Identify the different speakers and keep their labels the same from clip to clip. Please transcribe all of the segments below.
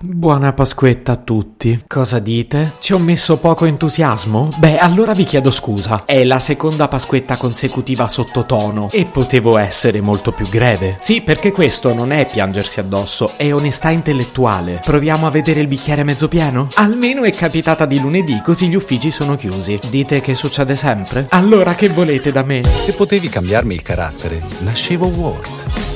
Speaker 1: Buona Pasquetta a tutti. Cosa dite? Ci ho messo poco entusiasmo? Beh, allora vi chiedo scusa. È la seconda Pasquetta consecutiva sottotono e potevo essere molto più greve. Sì, perché questo non è piangersi addosso, è onestà intellettuale. Proviamo a vedere il bicchiere mezzo pieno? Almeno è capitata di lunedì, così gli uffici sono chiusi. Dite che succede sempre? Allora che volete da me?
Speaker 2: Se potevi cambiarmi il carattere, nascevo Ward.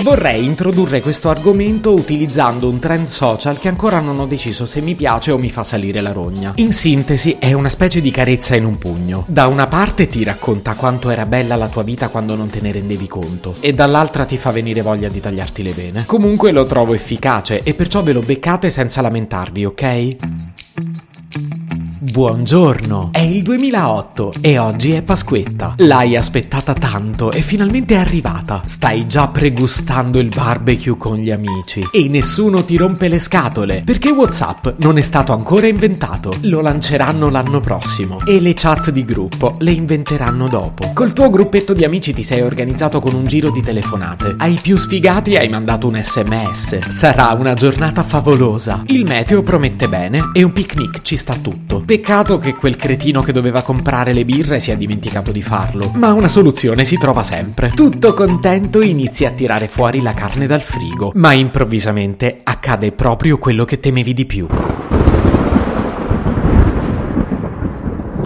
Speaker 1: Vorrei introdurre questo argomento utilizzando un trend social che ancora non ho deciso se mi piace o mi fa salire la rogna. In sintesi, è una specie di carezza in un pugno. Da una parte ti racconta quanto era bella la tua vita quando non te ne rendevi conto, e dall'altra ti fa venire voglia di tagliarti le vene. Comunque lo trovo efficace e perciò ve lo beccate senza lamentarvi, ok? Buongiorno, è il 2008 e oggi è Pasquetta. L'hai aspettata tanto e finalmente è arrivata. Stai già pregustando il barbecue con gli amici e nessuno ti rompe le scatole perché WhatsApp non è stato ancora inventato. Lo lanceranno l'anno prossimo e le chat di gruppo le inventeranno dopo. Col tuo gruppetto di amici ti sei organizzato con un giro di telefonate. Ai più sfigati hai mandato un sms. Sarà una giornata favolosa. Il meteo promette bene e un picnic ci sta tutto. Peccato che quel cretino che doveva comprare le birre sia dimenticato di farlo, ma una soluzione si trova sempre. Tutto contento inizi a tirare fuori la carne dal frigo, ma improvvisamente accade proprio quello che temevi di più.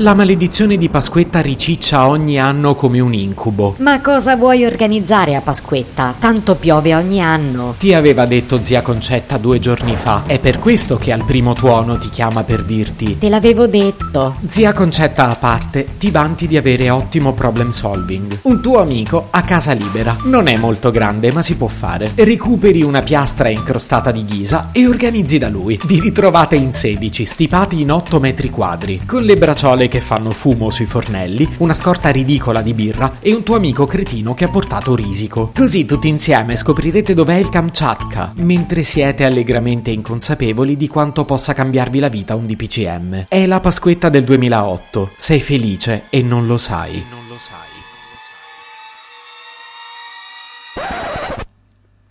Speaker 1: La maledizione di Pasquetta riciccia ogni anno come un incubo.
Speaker 3: Ma cosa vuoi organizzare a Pasquetta? Tanto piove ogni anno.
Speaker 1: Ti aveva detto zia Concetta due giorni fa. È per questo che al primo tuono ti chiama per dirti.
Speaker 3: Te l'avevo detto.
Speaker 1: Zia Concetta a parte, ti vanti di avere ottimo problem solving. Un tuo amico a casa libera. Non è molto grande, ma si può fare. Recuperi una piastra incrostata di ghisa e organizzi da lui. Vi ritrovate in 16, stipati in 8 metri quadri, con le bracciole che fanno fumo sui fornelli, una scorta ridicola di birra e un tuo amico cretino che ha portato risico. Così tutti insieme scoprirete dov'è il Kamchatka, mentre siete allegramente inconsapevoli di quanto possa cambiarvi la vita un DPCM. È la Pasquetta del 2008. Sei felice e non lo sai. Non lo sai.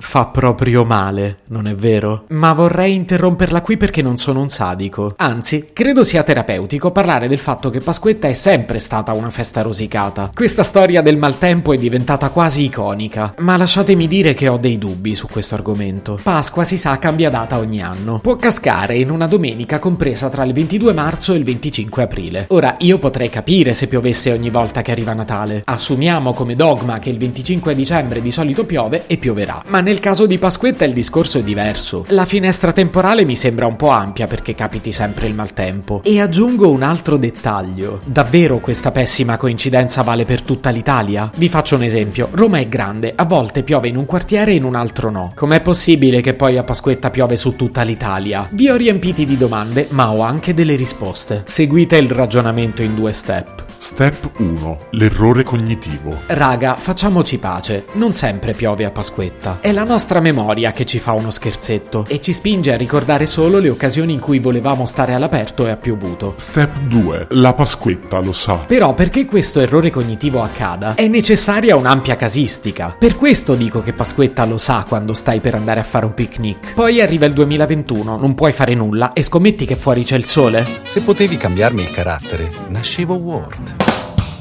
Speaker 1: Fa proprio male, non è vero? Ma vorrei interromperla qui perché non sono un sadico. Anzi, credo sia terapeutico parlare del fatto che Pasquetta è sempre stata una festa rosicata. Questa storia del maltempo è diventata quasi iconica, ma lasciatemi dire che ho dei dubbi su questo argomento. Pasqua si sa cambia data ogni anno. Può cascare in una domenica compresa tra il 22 marzo e il 25 aprile. Ora, io potrei capire se piovesse ogni volta che arriva Natale. Assumiamo come dogma che il 25 dicembre di solito piove e pioverà. Ma nel caso di Pasquetta il discorso è diverso. La finestra temporale mi sembra un po' ampia perché capiti sempre il maltempo. E aggiungo un altro dettaglio. Davvero questa pessima coincidenza vale per tutta l'Italia? Vi faccio un esempio. Roma è grande, a volte piove in un quartiere e in un altro no. Com'è possibile che poi a Pasquetta piove su tutta l'Italia? Vi ho riempiti di domande, ma ho anche delle risposte. Seguite il ragionamento in due step.
Speaker 4: Step 1. L'errore cognitivo.
Speaker 1: Raga, facciamoci pace. Non sempre piove a Pasquetta. È la nostra memoria che ci fa uno scherzetto e ci spinge a ricordare solo le occasioni in cui volevamo stare all'aperto e ha piovuto.
Speaker 4: Step 2. La Pasquetta lo sa.
Speaker 1: Però perché questo errore cognitivo accada è necessaria un'ampia casistica. Per questo dico che Pasquetta lo sa quando stai per andare a fare un picnic. Poi arriva il 2021, non puoi fare nulla e scommetti che fuori c'è il sole?
Speaker 2: Se potevi cambiarmi il carattere, nascevo Ward.